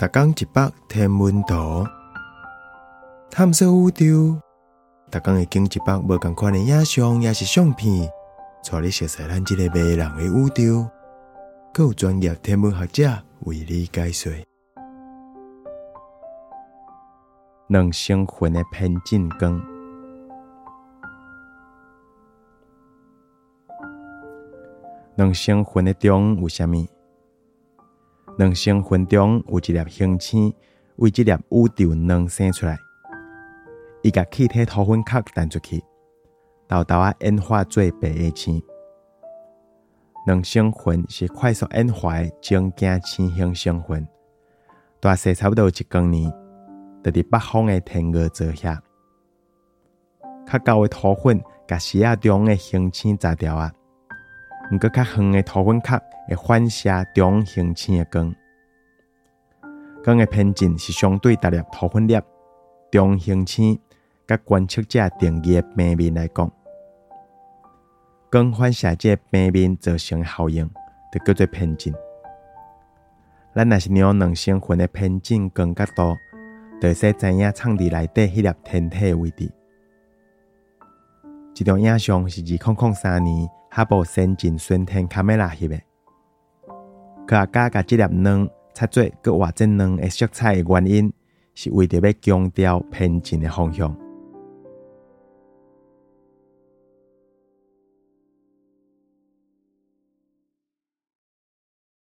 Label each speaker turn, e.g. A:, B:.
A: 逐工一百天文图，探索宇宙。逐工会经一百无共款的影像，也是相片，带你熟悉咱即个迷人的宇宙。更有专业天文学者为你解说。
B: 两星云的偏振光，两星云的中有啥物？两星云中有一粒星星，为这粒宇宙能生出来。伊甲气体土粉壳弹出去，豆豆啊演化做白的星。两星云是快速演化的正镜星型星云，大细差不多一光年，就伫北方的天鹅座下。较高的土粉甲视野中的星星砸掉啊，毋过较远的土粉壳会反射中行星的光。光的偏振是相对逐粒土粉粒中行星，甲观测者定义的平面来讲。光反射这平面造成效应，就叫做偏振。咱若是量两星云的偏振光角度，就会使知影场地内底迄粒天体的位置。一张影像是二零零三年哈勃先进巡天卡梅拉翕的。科学家甲这粒卵擦做佮画这卵的色彩的原因，是为着要强调偏振的方向。